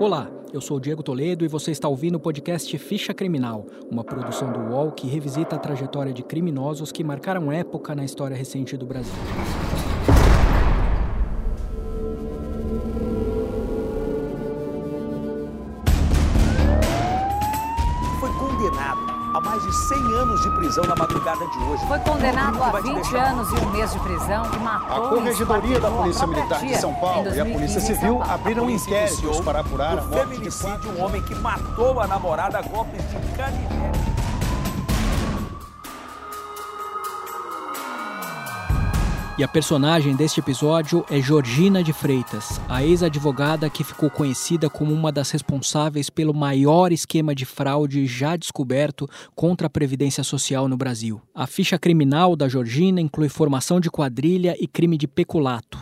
Olá, eu sou Diego Toledo e você está ouvindo o podcast Ficha Criminal, uma produção do UOL que revisita a trajetória de criminosos que marcaram época na história recente do Brasil. Anos de prisão na madrugada de hoje. Foi condenado a Vai te 20 deixar. anos e um mês de prisão e matou A Corregedoria da Polícia Militar de São Paulo e a 2015 Polícia Civil abriram inquéritos para apurar a o morte de um homem que matou a namorada a golpes de canivete. E a personagem deste episódio é Georgina de Freitas, a ex-advogada que ficou conhecida como uma das responsáveis pelo maior esquema de fraude já descoberto contra a Previdência Social no Brasil. A ficha criminal da Georgina inclui formação de quadrilha e crime de peculato.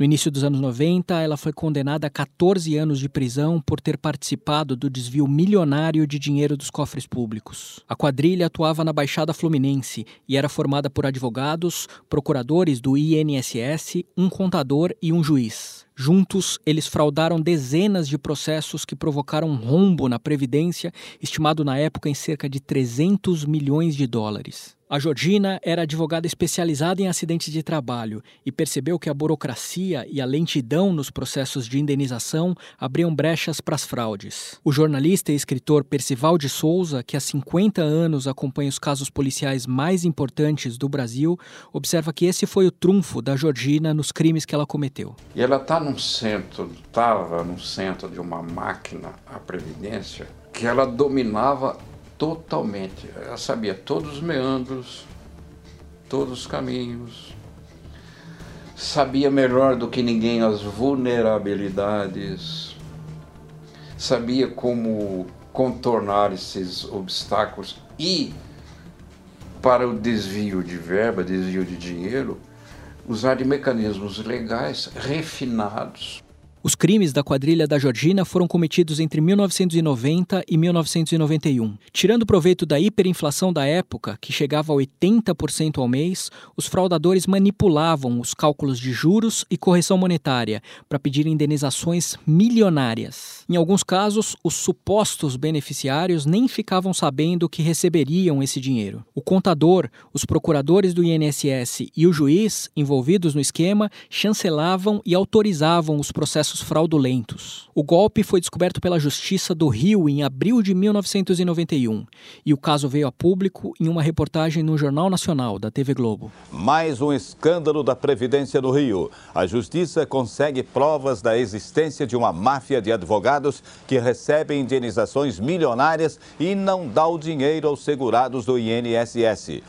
No início dos anos 90, ela foi condenada a 14 anos de prisão por ter participado do desvio milionário de dinheiro dos cofres públicos. A quadrilha atuava na Baixada Fluminense e era formada por advogados, procuradores do INSS, um contador e um juiz. Juntos, eles fraudaram dezenas de processos que provocaram um rombo na Previdência, estimado na época em cerca de 300 milhões de dólares. A Georgina era advogada especializada em acidentes de trabalho e percebeu que a burocracia e a lentidão nos processos de indenização abriam brechas para as fraudes. O jornalista e escritor Percival de Souza, que há 50 anos acompanha os casos policiais mais importantes do Brasil, observa que esse foi o trunfo da Georgina nos crimes que ela cometeu. E ela está num centro, estava no centro de uma máquina, a Previdência, que ela dominava totalmente. Ela sabia todos os meandros, todos os caminhos, sabia melhor do que ninguém as vulnerabilidades, sabia como contornar esses obstáculos e, para o desvio de verba, desvio de dinheiro, usar de mecanismos legais refinados. Os crimes da quadrilha da Georgina foram cometidos entre 1990 e 1991. Tirando proveito da hiperinflação da época, que chegava a 80% ao mês, os fraudadores manipulavam os cálculos de juros e correção monetária para pedir indenizações milionárias. Em alguns casos, os supostos beneficiários nem ficavam sabendo que receberiam esse dinheiro. O contador, os procuradores do INSS e o juiz envolvidos no esquema chancelavam e autorizavam os processos fraudulentos. O golpe foi descoberto pela Justiça do Rio em abril de 1991 e o caso veio a público em uma reportagem no Jornal Nacional da TV Globo. Mais um escândalo da Previdência no Rio. A Justiça consegue provas da existência de uma máfia de advogados que recebem indenizações milionárias e não dá o dinheiro aos segurados do INSS.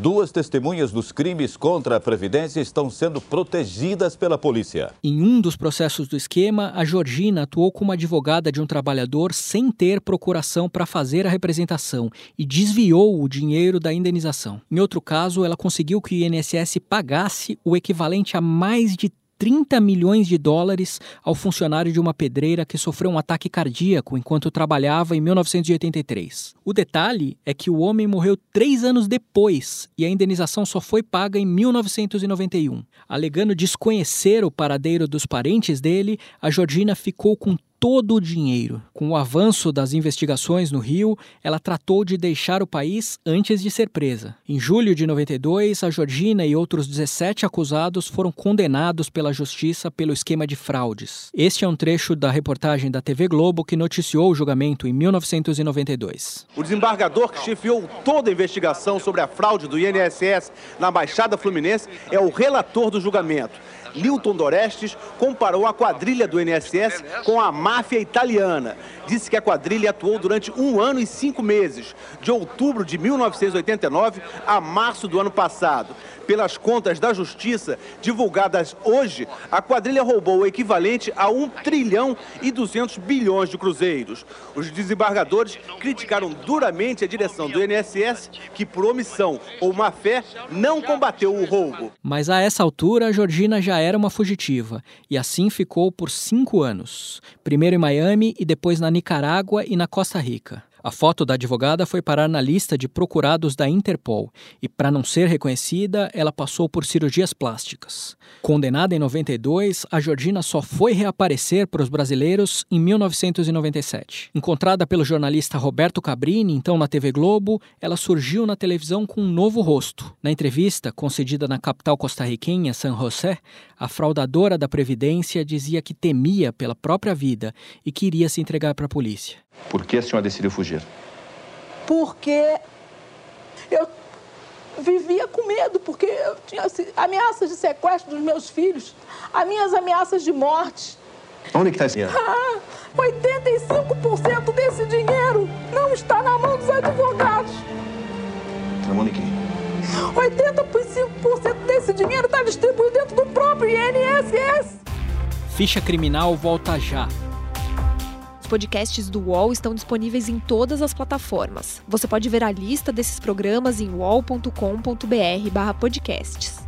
Duas testemunhas dos crimes contra a Previdência estão sendo protegidas pela polícia. Em um dos processos do esquema, a Georgina atuou como advogada de um trabalhador sem ter procuração para fazer a representação e desviou o dinheiro da indenização. Em outro caso, ela conseguiu que o INSS pagasse o equivalente a mais de 30 milhões de dólares ao funcionário de uma pedreira que sofreu um ataque cardíaco enquanto trabalhava em 1983. O detalhe é que o homem morreu três anos depois e a indenização só foi paga em 1991. Alegando desconhecer o paradeiro dos parentes dele, a Georgina ficou com todo o dinheiro. Com o avanço das investigações no Rio, ela tratou de deixar o país antes de ser presa. Em julho de 92, a Georgina e outros 17 acusados foram condenados pela justiça pelo esquema de fraudes. Este é um trecho da reportagem da TV Globo que noticiou o julgamento em 1992. O desembargador que chefiou toda a investigação sobre a fraude do INSS na Baixada Fluminense é o relator do julgamento. Newton Dorestes comparou a quadrilha do INSS com a máfia italiana. Disse que a quadrilha atuou durante um ano e cinco meses, de outubro de 1989 a março do ano passado. Pelas contas da Justiça, divulgadas hoje, a quadrilha roubou o equivalente a 1 trilhão e 200 bilhões de cruzeiros. Os desembargadores criticaram duramente a direção do INSS, que por omissão ou má fé não combateu o roubo. Mas a essa altura, a Georgina já era uma fugitiva e assim ficou por cinco anos. Primeiro em Miami e depois na Nicarágua e na Costa Rica. A foto da advogada foi parar na lista de procurados da Interpol e, para não ser reconhecida, ela passou por cirurgias plásticas. Condenada em 92, a Georgina só foi reaparecer para os brasileiros em 1997. Encontrada pelo jornalista Roberto Cabrini, então na TV Globo, ela surgiu na televisão com um novo rosto. Na entrevista, concedida na capital costarriquenha, San José, a fraudadora da Previdência dizia que temia pela própria vida e queria se entregar para a polícia. Por que a senhora decidiu fugir? Porque eu vivia com medo, porque eu tinha ameaças de sequestro dos meus filhos, as minhas ameaças de morte. Onde está esse dinheiro? Ah, 85% desse dinheiro não está na mão dos advogados. Na mão de quem? 85% desse dinheiro está distribuído dentro do próprio INSS. Ficha Criminal volta já podcasts do UOL estão disponíveis em todas as plataformas. Você pode ver a lista desses programas em uol.com.br/podcasts.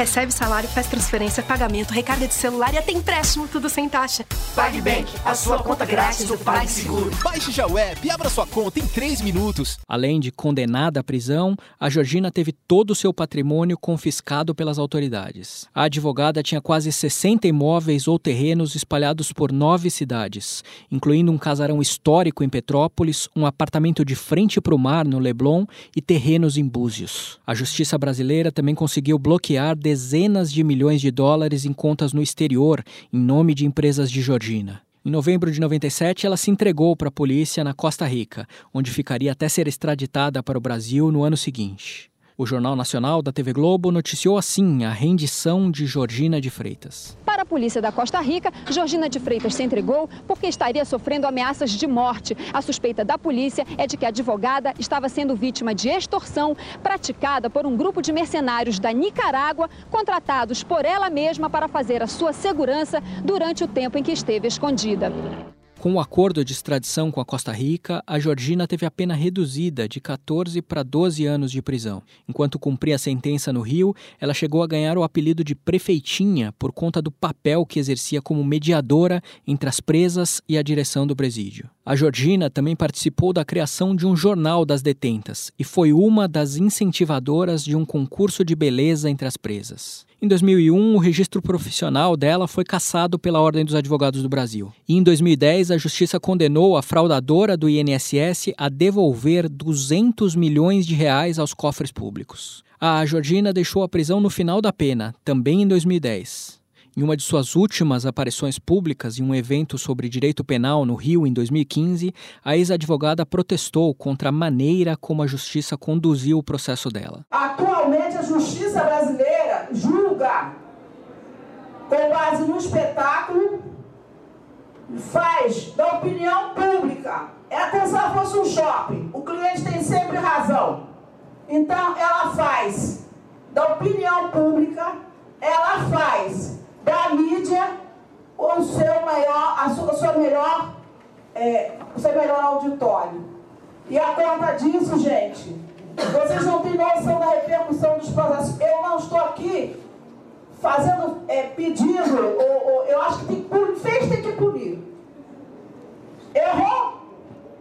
Recebe salário, faz transferência, pagamento, recarga de celular e até empréstimo, tudo sem taxa. PagBank, a sua conta grátis do PagSeguro. Baixe já o app e abra sua conta em 3 minutos. Além de condenada à prisão, a Georgina teve todo o seu patrimônio confiscado pelas autoridades. A advogada tinha quase 60 imóveis ou terrenos espalhados por nove cidades, incluindo um casarão histórico em Petrópolis, um apartamento de frente para o mar no Leblon e terrenos em Búzios. A justiça brasileira também conseguiu bloquear dezenas de milhões de dólares em contas no exterior, em nome de empresas de Georgina. Em novembro de 97, ela se entregou para a polícia na Costa Rica, onde ficaria até ser extraditada para o Brasil no ano seguinte. O Jornal Nacional da TV Globo noticiou assim a rendição de Georgina de Freitas. Para a polícia da Costa Rica, Georgina de Freitas se entregou porque estaria sofrendo ameaças de morte. A suspeita da polícia é de que a advogada estava sendo vítima de extorsão praticada por um grupo de mercenários da Nicarágua, contratados por ela mesma para fazer a sua segurança durante o tempo em que esteve escondida. Com o acordo de extradição com a Costa Rica, a Georgina teve a pena reduzida de 14 para 12 anos de prisão. Enquanto cumpria a sentença no Rio, ela chegou a ganhar o apelido de prefeitinha por conta do papel que exercia como mediadora entre as presas e a direção do presídio. A Georgina também participou da criação de um jornal das detentas e foi uma das incentivadoras de um concurso de beleza entre as presas. Em 2001, o registro profissional dela foi cassado pela Ordem dos Advogados do Brasil. E em 2010, a Justiça condenou a fraudadora do INSS a devolver 200 milhões de reais aos cofres públicos. A Georgina deixou a prisão no final da pena, também em 2010. Em uma de suas últimas aparições públicas em um evento sobre direito penal no Rio em 2015, a ex-advogada protestou contra a maneira como a justiça conduziu o processo dela. Atualmente, a justiça brasileira julga com base no espetáculo, faz da opinião pública. É como se ela fosse um shopping. O cliente tem sempre razão. Então, ela faz da opinião pública, ela faz da mídia o seu maior, a sua, a sua melhor, é, o seu melhor auditório. E a conta disso, gente, vocês não têm noção da repercussão dos processos. Eu não estou aqui fazendo, é, pedindo, ou, ou, eu acho que tem fez tem que punir. Errou?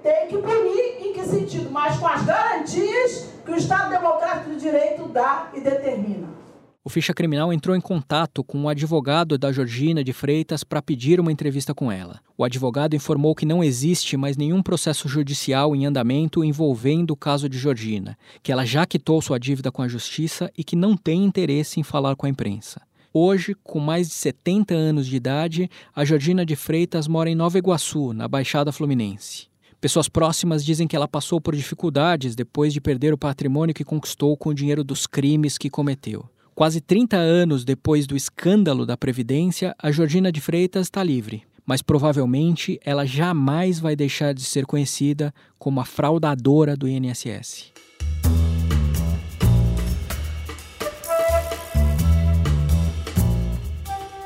Tem que punir em que sentido? Mas com as garantias que o Estado Democrático de Direito dá e determina. O Ficha Criminal entrou em contato com o advogado da Georgina de Freitas para pedir uma entrevista com ela. O advogado informou que não existe mais nenhum processo judicial em andamento envolvendo o caso de Georgina, que ela já quitou sua dívida com a justiça e que não tem interesse em falar com a imprensa. Hoje, com mais de 70 anos de idade, a Georgina de Freitas mora em Nova Iguaçu, na Baixada Fluminense. Pessoas próximas dizem que ela passou por dificuldades depois de perder o patrimônio que conquistou com o dinheiro dos crimes que cometeu. Quase 30 anos depois do escândalo da Previdência, a Georgina de Freitas está livre, mas provavelmente ela jamais vai deixar de ser conhecida como a fraudadora do INSS.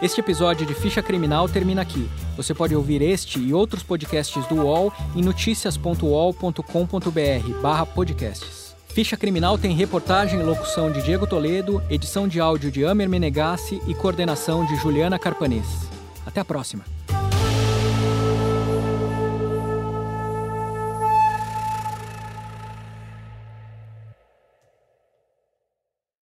Este episódio de Ficha Criminal termina aqui. Você pode ouvir este e outros podcasts do UOL em noticias.uol.com.br/podcasts. Ficha Criminal tem reportagem e locução de Diego Toledo, edição de áudio de Amer Menegassi e coordenação de Juliana Carpanês. Até a próxima!